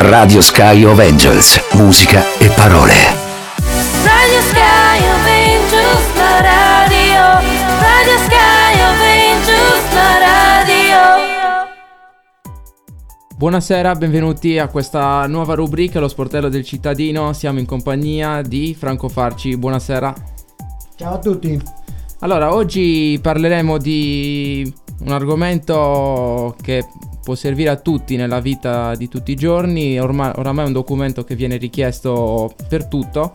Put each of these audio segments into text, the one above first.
Radio Sky of Angels, musica e parole. Radio Sky of Angels, la radio. Radio Sky of Angels, la radio. Buonasera, benvenuti a questa nuova rubrica, lo sportello del cittadino. Siamo in compagnia di Franco Farci. Buonasera. Ciao a tutti. Allora, oggi parleremo di un argomento che può servire a tutti nella vita di tutti i giorni, ormai, oramai è un documento che viene richiesto per tutto,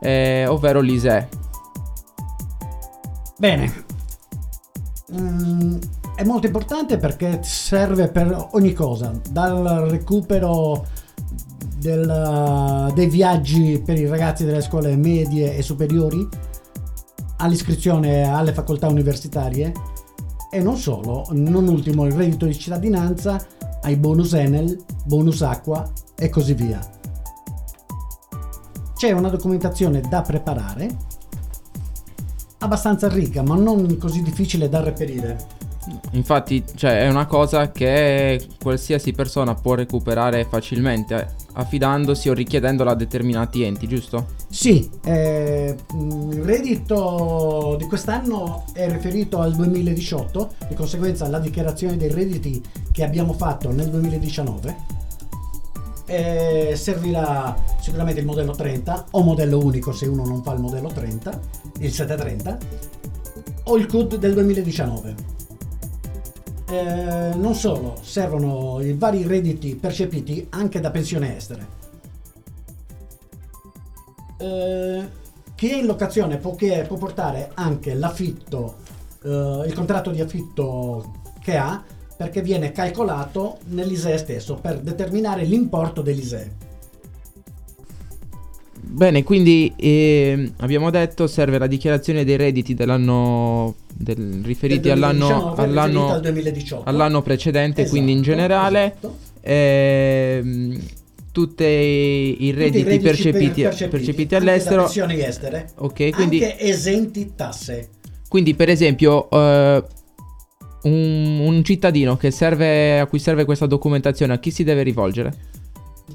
eh, ovvero l'ISE. Bene. Mm, è molto importante perché serve per ogni cosa, dal recupero del- dei viaggi per i ragazzi delle scuole medie e superiori all'iscrizione alle facoltà universitarie e non solo, non ultimo il reddito di cittadinanza, ai bonus Enel, bonus acqua e così via. C'è una documentazione da preparare, abbastanza ricca, ma non così difficile da reperire. Infatti, cioè, è una cosa che qualsiasi persona può recuperare facilmente, affidandosi o richiedendola a determinati enti, giusto? Sì, eh, il reddito di quest'anno è riferito al 2018, di conseguenza la dichiarazione dei redditi che abbiamo fatto nel 2019. Eh, servirà sicuramente il modello 30 o modello unico se uno non fa il modello 30, il 730, o il CUD del 2019. Eh, non solo, servono i vari redditi percepiti anche da pensione estere. Eh, chi è in locazione può, che- può portare anche l'affitto, eh, il contratto di affitto che ha, perché viene calcolato nell'ISEE stesso per determinare l'importo dell'ISEE. Bene, quindi eh, abbiamo detto serve la dichiarazione dei redditi dell'anno del- riferiti Del all'anno, 2019, all'anno, al 2018. all'anno precedente, Esatto, quindi in generale esatto. ehm, tutti i Tutti i redditi, percepiti, per- percepiti anche da all'estero. pensioni estere, Ok, quindi, anche esenti tasse. quindi per esempio eh, un, un cittadino che serve, a cui serve questa documentazione, a chi si deve rivolgere?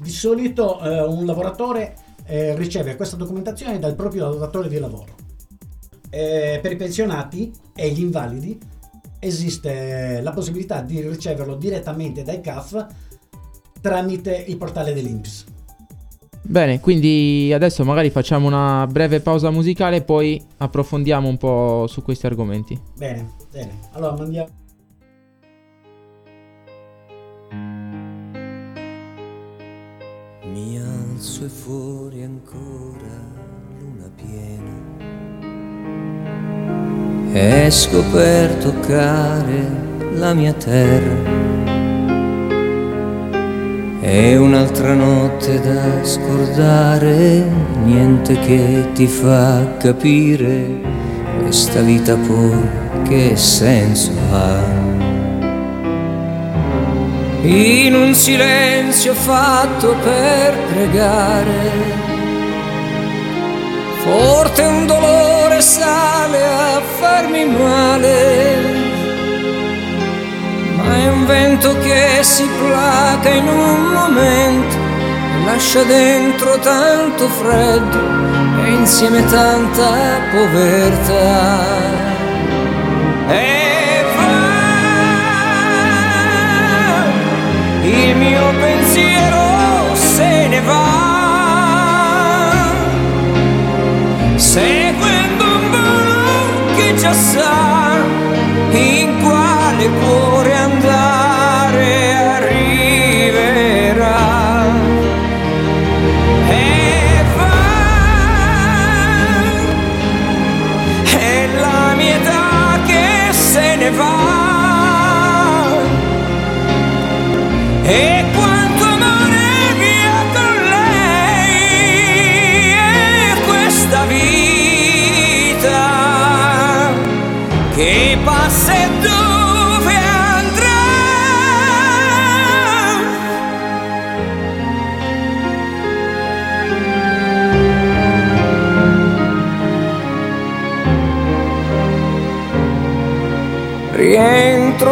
Di solito eh, un lavoratore eh, riceve questa documentazione dal proprio datore di lavoro. Eh, per i pensionati e gli invalidi esiste la possibilità di riceverlo direttamente dai CAF tramite il portale dell'Inps. Bene, quindi adesso magari facciamo una breve pausa musicale e poi approfondiamo un po' su questi argomenti. Bene, bene. Allora mandiamo. Alzo e fuori ancora luna piena. Esco per toccare la mia terra. È un'altra notte da scordare, niente che ti fa capire questa vita poi che senso ha in un silenzio fatto per pregare. Forte un dolore sale a farmi male, ma è un vento che si placa in un momento, lascia dentro tanto freddo e insieme tanta povertà. E il mio pensiero se ne va, seguendo un volo che già sa in quale cuore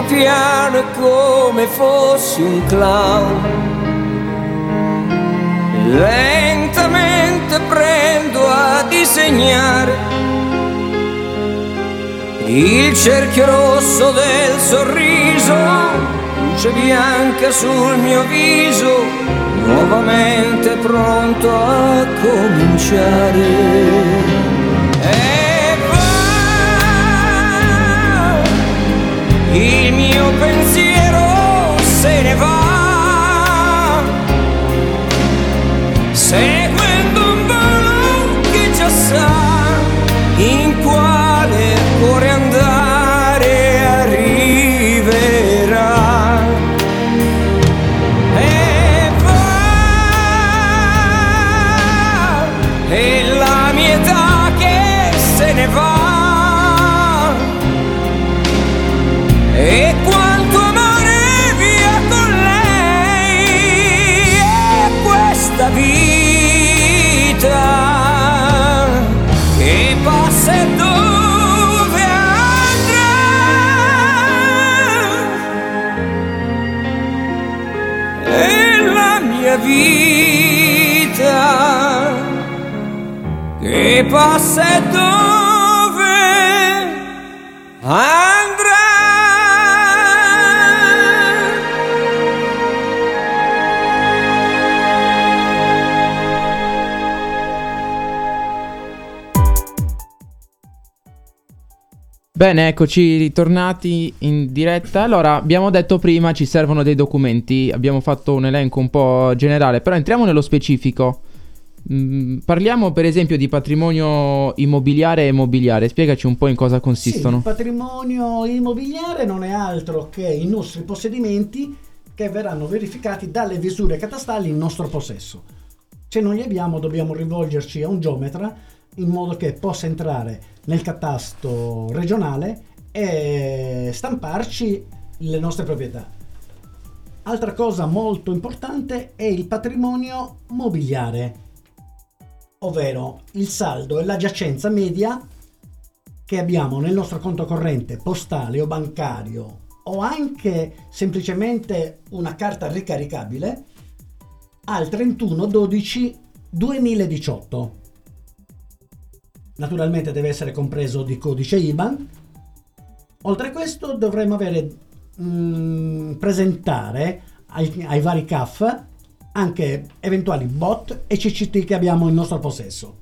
piano come fossi un clown lentamente prendo a disegnare il cerchio rosso del sorriso, luce bianca sul mio viso, nuovamente pronto a cominciare. E va, mio pensiero se ne va. seguendo un volo che già sa che passa e dove andrà Bene, eccoci ritornati in diretta. Allora, abbiamo detto prima ci servono dei documenti, abbiamo fatto un elenco un po' generale, però entriamo nello specifico. Mm, parliamo per esempio di patrimonio immobiliare e immobiliare, spiegaci un po' in cosa Sì, consistono. il patrimonio immobiliare non è altro che i nostri possedimenti che verranno verificati dalle visure catastali in nostro possesso. Se non li abbiamo dobbiamo rivolgerci a un geometra in modo che possa entrare nel catasto regionale e stamparci le nostre proprietà. Altra cosa molto importante è il patrimonio mobiliare, ovvero il saldo e la giacenza media che abbiamo nel nostro conto corrente postale o bancario o anche semplicemente una carta ricaricabile al 31 12 2018. Naturalmente deve essere compreso di codice IBAN. Oltre a questo dovremo avere mm, presentare ai, ai vari CAF anche eventuali bot e CCT che abbiamo in nostro possesso.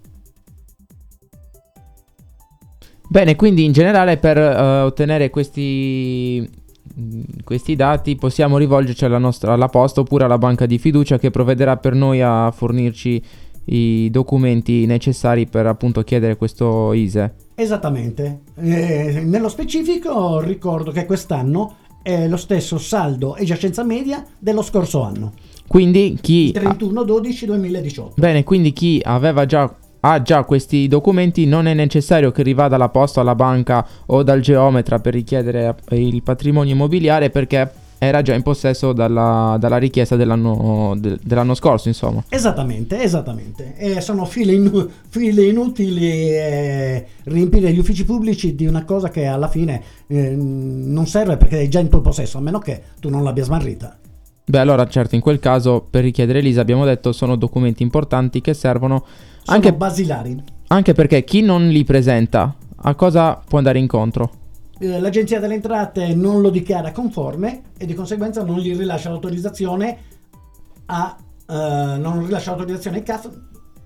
Bene, quindi in generale per eh, ottenere questi, questi dati possiamo rivolgerci alla nostra alla posta oppure alla banca di fiducia che provvederà per noi a fornirci i documenti necessari per appunto chiedere questo ISE. Esattamente. Eh, nello specifico ricordo che quest'anno è lo stesso saldo e giacenza media dello scorso anno, Quindi chi il 31-12-2018. Bene, quindi chi aveva già ha già questi documenti non è necessario che rivada alla posta, alla banca o dal geometra per richiedere eh, il patrimonio immobiliare perché era già in possesso dalla, dalla richiesta dell'anno, del- dell'anno scorso, insomma. Esattamente, esattamente. E sono file, inu- file inutili eh, riempire gli uffici pubblici di una cosa che alla fine eh, non serve perché è già in tuo possesso, a meno che tu non l'abbia smarrita. Beh, allora certo, in quel caso per richiedere l'ISA abbiamo detto sono documenti importanti che servono Sono anche, basilari. anche perché chi non li presenta a cosa può andare incontro? Eh, L'Agenzia delle Entrate non lo dichiara conforme e di conseguenza non gli rilascia l'autorizzazione a eh, non rilascia l'autorizzazione ai CAF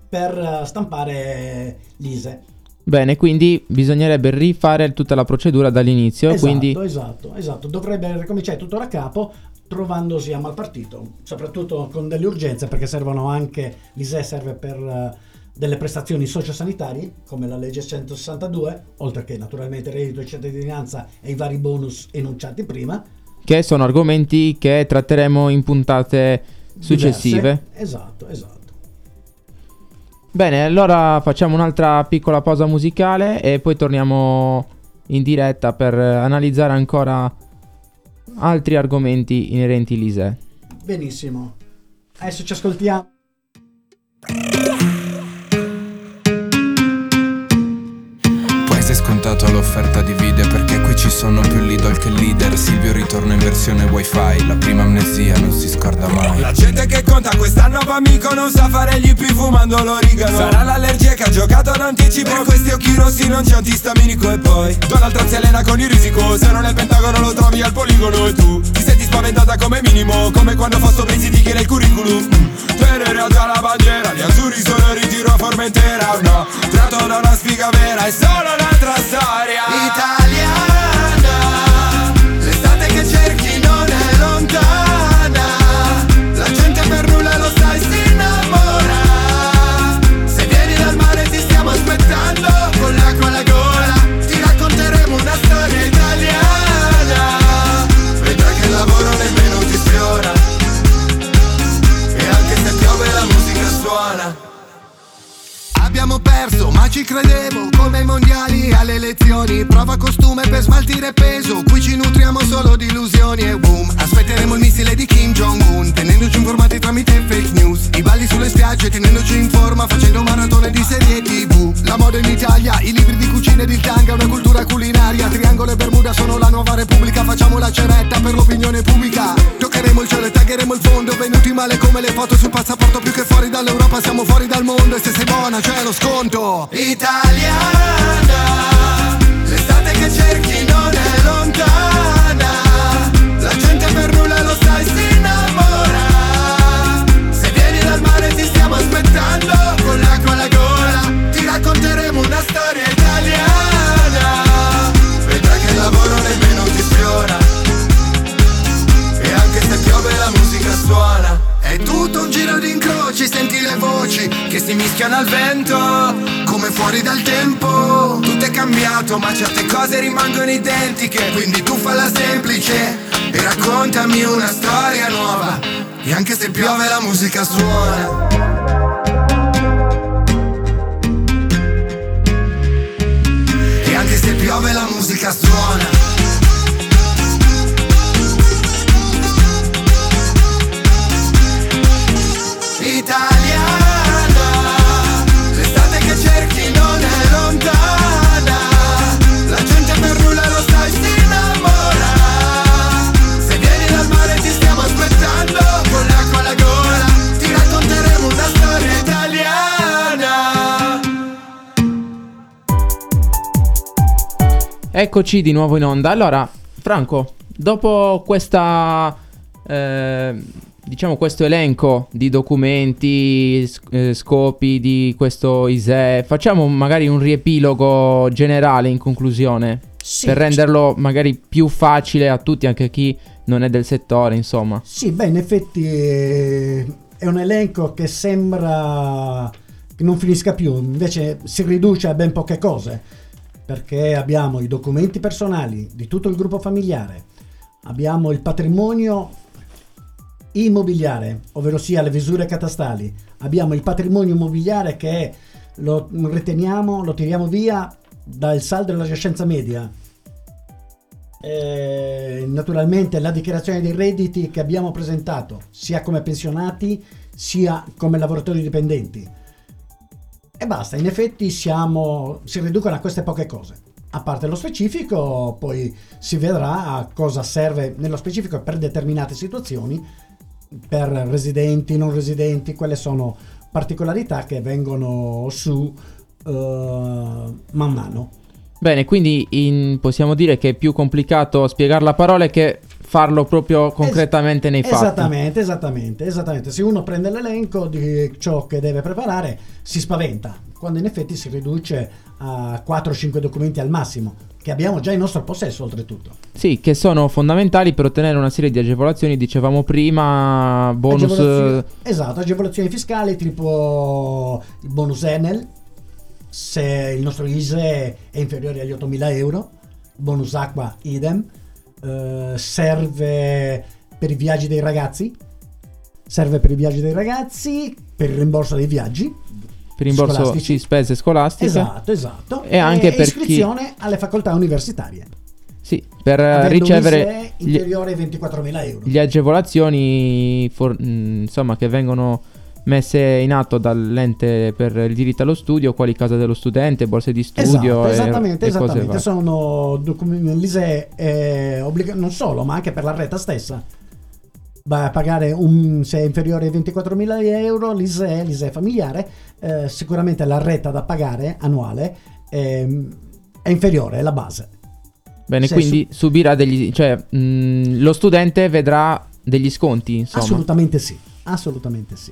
per eh, stampare l'ISE. Bene, quindi bisognerebbe rifare tutta la procedura dall'inizio, Esatto, quindi esatto, esatto. Dovrebbe ricominciare tutto da capo trovandosi a malpartito, soprattutto con delle urgenze perché servono anche, l'ISE serve per eh, delle prestazioni sociosanitarie come la legge 162, oltre che naturalmente il reddito di cittadinanza e i vari bonus enunciati prima. che sono argomenti che tratteremo in puntate successive. diverse. Esatto, esatto. Bene, allora facciamo un'altra piccola pausa musicale e poi torniamo in diretta per analizzare ancora altri argomenti inerenti all'ISE. Benissimo. Adesso ci ascoltiamo. Scontato l'offerta di video perché qui ci sono più Lidl che leader. Silvio ritorna in versione wifi La prima amnesia non si scorda mai. La gente che conta quest'anno nuovo amico non sa fare gli hippie fumando l'origano Sarà l'allergia che ha giocato d'anticipo Per questi occhi rossi non c'è antistaminico E poi. Donald Trump si allena con il risico Se non è il pentagono lo trovi al poligono E tu. Ti senti spaventata come minimo Come quando Pensi ti chiede il curriculum. Tenere alta la bandiera Gli azzurri sono ritiro a Formentera No, tratto da una sfiga vera È solo un'altra storia. Italiana Abbiamo perso, ma ci credevo. Come ai mondiali alle elezioni. Prova costume per smaltire peso. Qui ci nutriamo solo di illusioni. E boom Aspetteremo il missile di Kim Jong-un. Tenendoci informati tramite fake news. I balli sulle spiagge tenendoci in forma Facendo maratone di serie tv La moda in Italia, i libri di cucina ed il tanga Una cultura culinaria. Triangolo e Bermuda sono la nuova repubblica. Facciamo la ceretta per l'opinione pubblica. Toccheremo il cielo e taggeremo il fondo. Venuti male come le foto sul passaporto Più che fuori dall'Europa siamo fuori dal mondo. E se sei buona c'è lo sconto. Italiana L'estate che cerchi mischiano al vento come fuori dal tempo. Tutto è cambiato ma certe cose rimangono identiche. Quindi tu falla semplice E raccontami una storia nuova. E anche se piove la musica suona. E anche se piove la musica suona Eccoci di nuovo in onda. Allora, Franco, dopo questa. eh, diciamo questo elenco di documenti, s- eh, scopi di questo ISE, facciamo magari un riepilogo generale in conclusione Sì, per renderlo magari più facile a tutti, anche a chi non è del settore, insomma. Sì, beh, in effetti eh, è un elenco che sembra che non finisca più, invece si riduce a ben poche cose, perché abbiamo i documenti personali di tutto il gruppo familiare, abbiamo il patrimonio immobiliare, ovvero sia le visure catastali, abbiamo il patrimonio immobiliare che lo riteniamo, lo tiriamo via dal saldo della giacenza media, eh, naturalmente la dichiarazione dei redditi che abbiamo presentato sia come pensionati sia come lavoratori dipendenti e basta in effetti siamo si riducono a queste poche cose. A parte lo specifico poi si vedrà a cosa serve nello specifico per determinate situazioni per residenti non residenti quelle sono particolarità che vengono su eh, man mano. Bene, quindi in- possiamo dire che è più complicato spiegarlo a parole che farlo proprio concretamente nei fatti. Esattamente, esattamente, esattamente. Se uno prende l'elenco di ciò che deve preparare, si spaventa, quando in effetti si riduce a 4-5 documenti al massimo, che abbiamo già in nostro possesso oltretutto. Sì, che sono fondamentali per ottenere una serie di agevolazioni, dicevamo prima, bonus... Agevolazioni- esatto, agevolazioni fiscali tipo il bonus Enel, se il nostro ISE è inferiore agli 8.000 euro, bonus acqua idem, eh, serve per i viaggi dei ragazzi, serve per i viaggi dei ragazzi, per il rimborso dei viaggi, per rimborso scolastici. sì, spese scolastiche. Esatto, esatto. E anche per chi- iscrizione alle facoltà universitarie. Sì, per avendo ricevere gli, inferiore ai 24.000 euro. gli agevolazioni for- mh, insomma, che vengono messe in atto dall'ente per il diritto allo studio, quali casa dello studente, borse di studio Esatto, e- esattamente, e esattamente. Sono l'ISEE è obbliga- non solo, ma anche per la retta stessa. va a pagare un, se è inferiore ai 24.000 euro l'ISEE, l'ISEE familiare, eh, sicuramente la retta da pagare annuale ehm, è inferiore, è la base. Bene, Se quindi subirà degli... cioè mh, lo studente vedrà degli sconti, insomma. Assolutamente sì, assolutamente sì.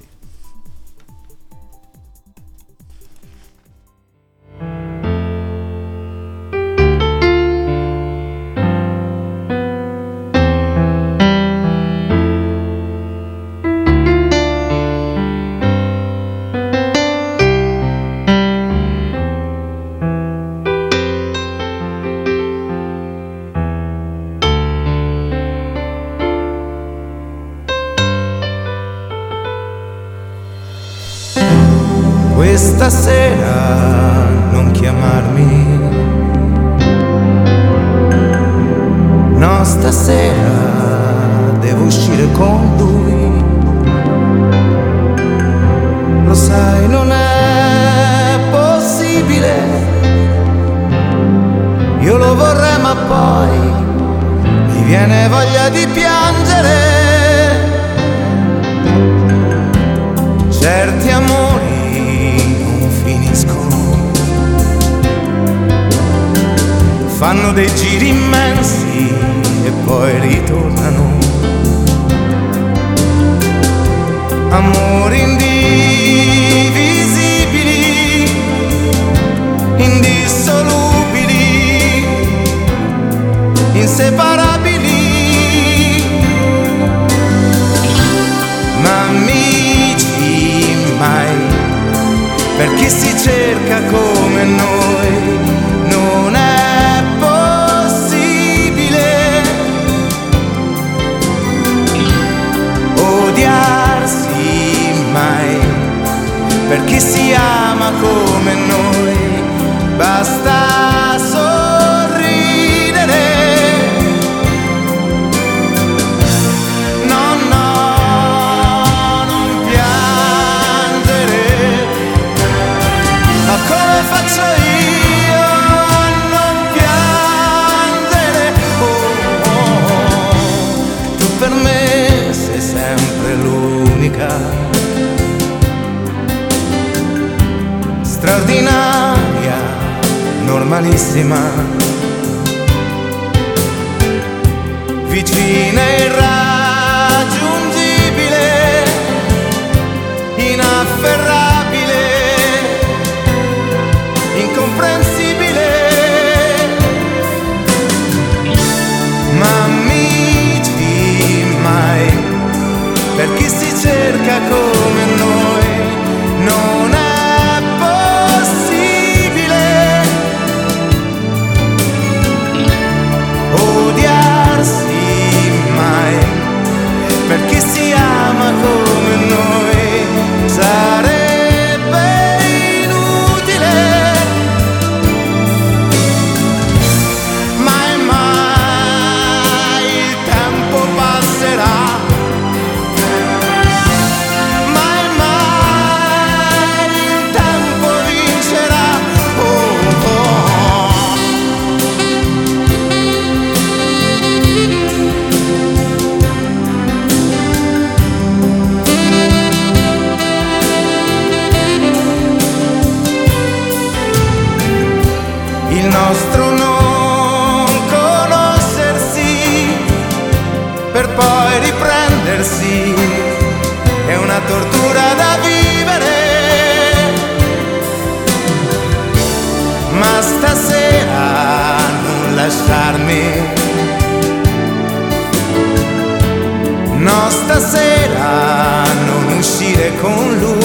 Questa sera non chiamarmi. No, stasera devo uscire con lui. Lo sai, non è possibile. Io lo vorrei, ma poi mi viene voglia di piangere. Fanno dei giri immensi e poi ritornano. Amori indivisibili, indissolubili, inseparabili. Ma amici mai, per chi si cerca come noi, per normalissima. vicina e irraggiungibile, inafferrabile, incomprensibile. Ma amici mai, per chi si cerca come stasera non uscire con lui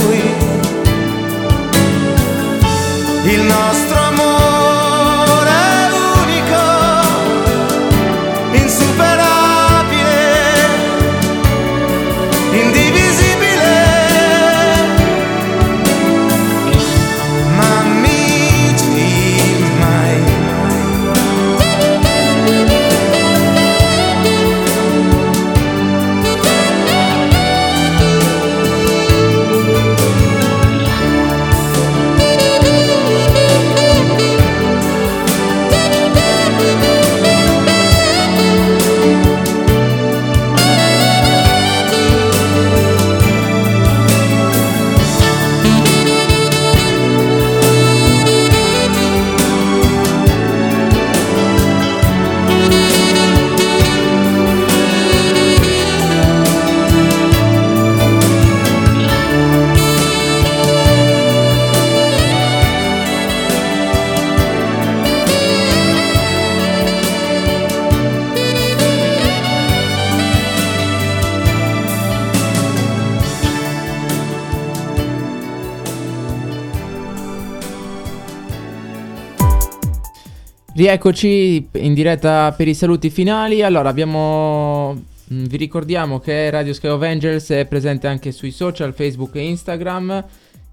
Rieccoci in diretta per i saluti finali. Allora, abbiamo. mm, Vi ricordiamo che Radio Sky of Angels è presente anche sui social, Facebook e Instagram.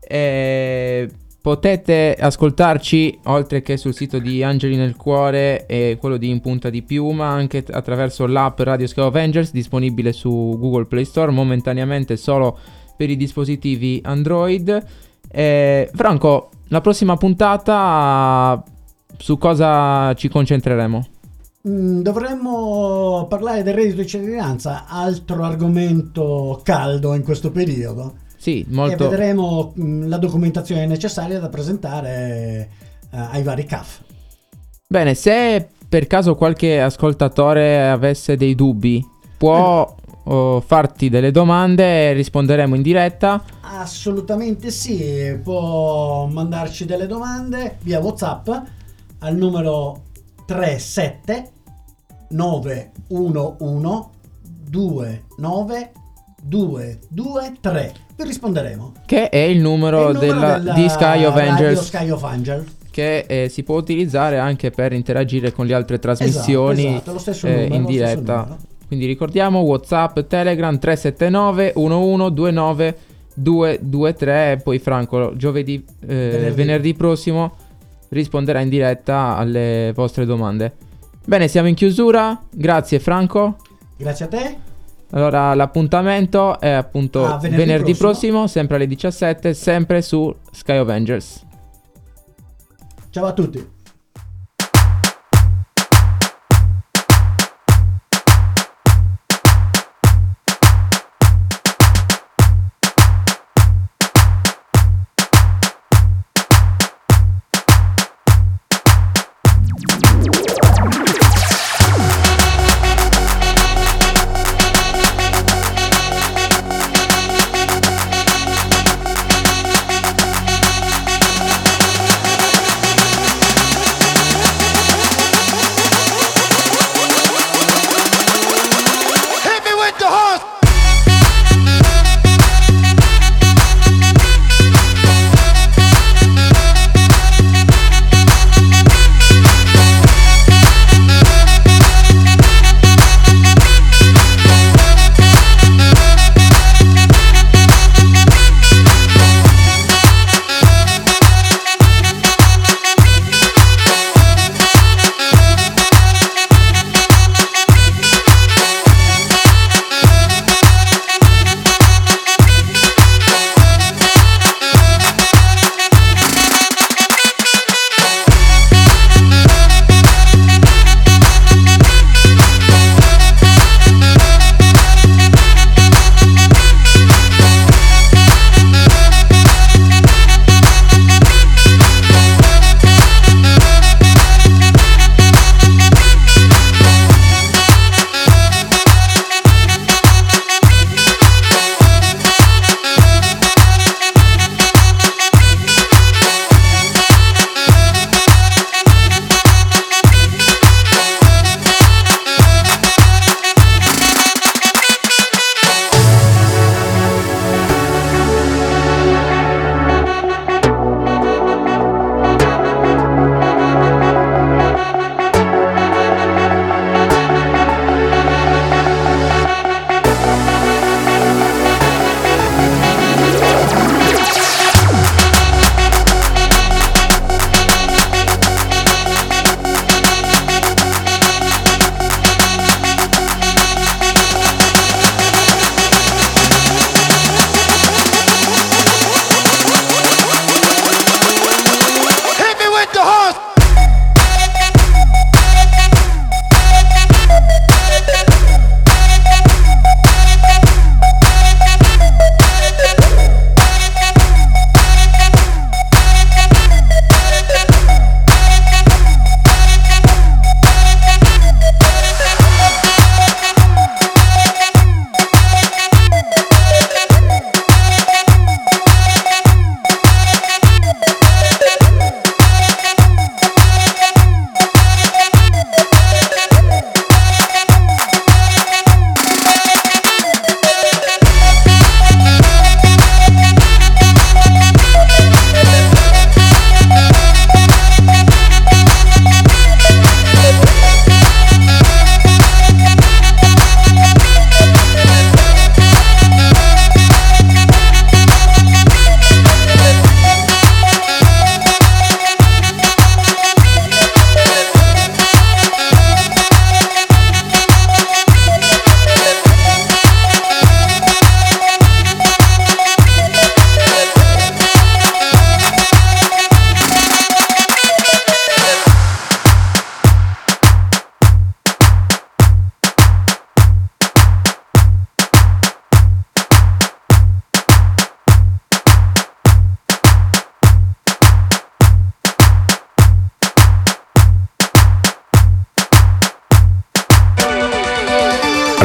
E potete ascoltarci oltre che sul sito di Angeli nel Cuore e quello di In Punta di Piuma, anche attraverso l'app Radio Sky of Angels disponibile su Google Play Store, momentaneamente solo per i dispositivi Android. Eh, Franco, la prossima puntata su cosa ci concentreremo? Mm, dovremmo parlare del reddito di cittadinanza, altro argomento caldo in questo periodo. Sì, E molto. vedremo mm, la documentazione necessaria da presentare eh, ai vari CAF. Bene, se per caso qualche ascoltatore avesse dei dubbi, può oh, farti delle domande e risponderemo in diretta. Assolutamente sì, può mandarci delle domande via WhatsApp al numero 37 911 29 223. Vi risponderemo. Che è il numero, È il numero della- della di Sky of Angels. Sky of Angels. Che eh, si può utilizzare anche per interagire con le altre trasmissioni Esatto, esatto, eh, numero, in diretta. Quindi ricordiamo WhatsApp, Telegram 379 1129 223 e poi Franco giovedì eh, venerdì prossimo risponderà in diretta alle vostre domande. Bene, siamo in chiusura. Grazie Franco. Grazie a te. Allora, l'appuntamento è appunto Ah, venerdì venerdì, prossimo. prossimo, sempre alle 17, sempre su Sky of Angels. Ciao a tutti.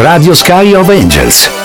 Radio Sky of Angels.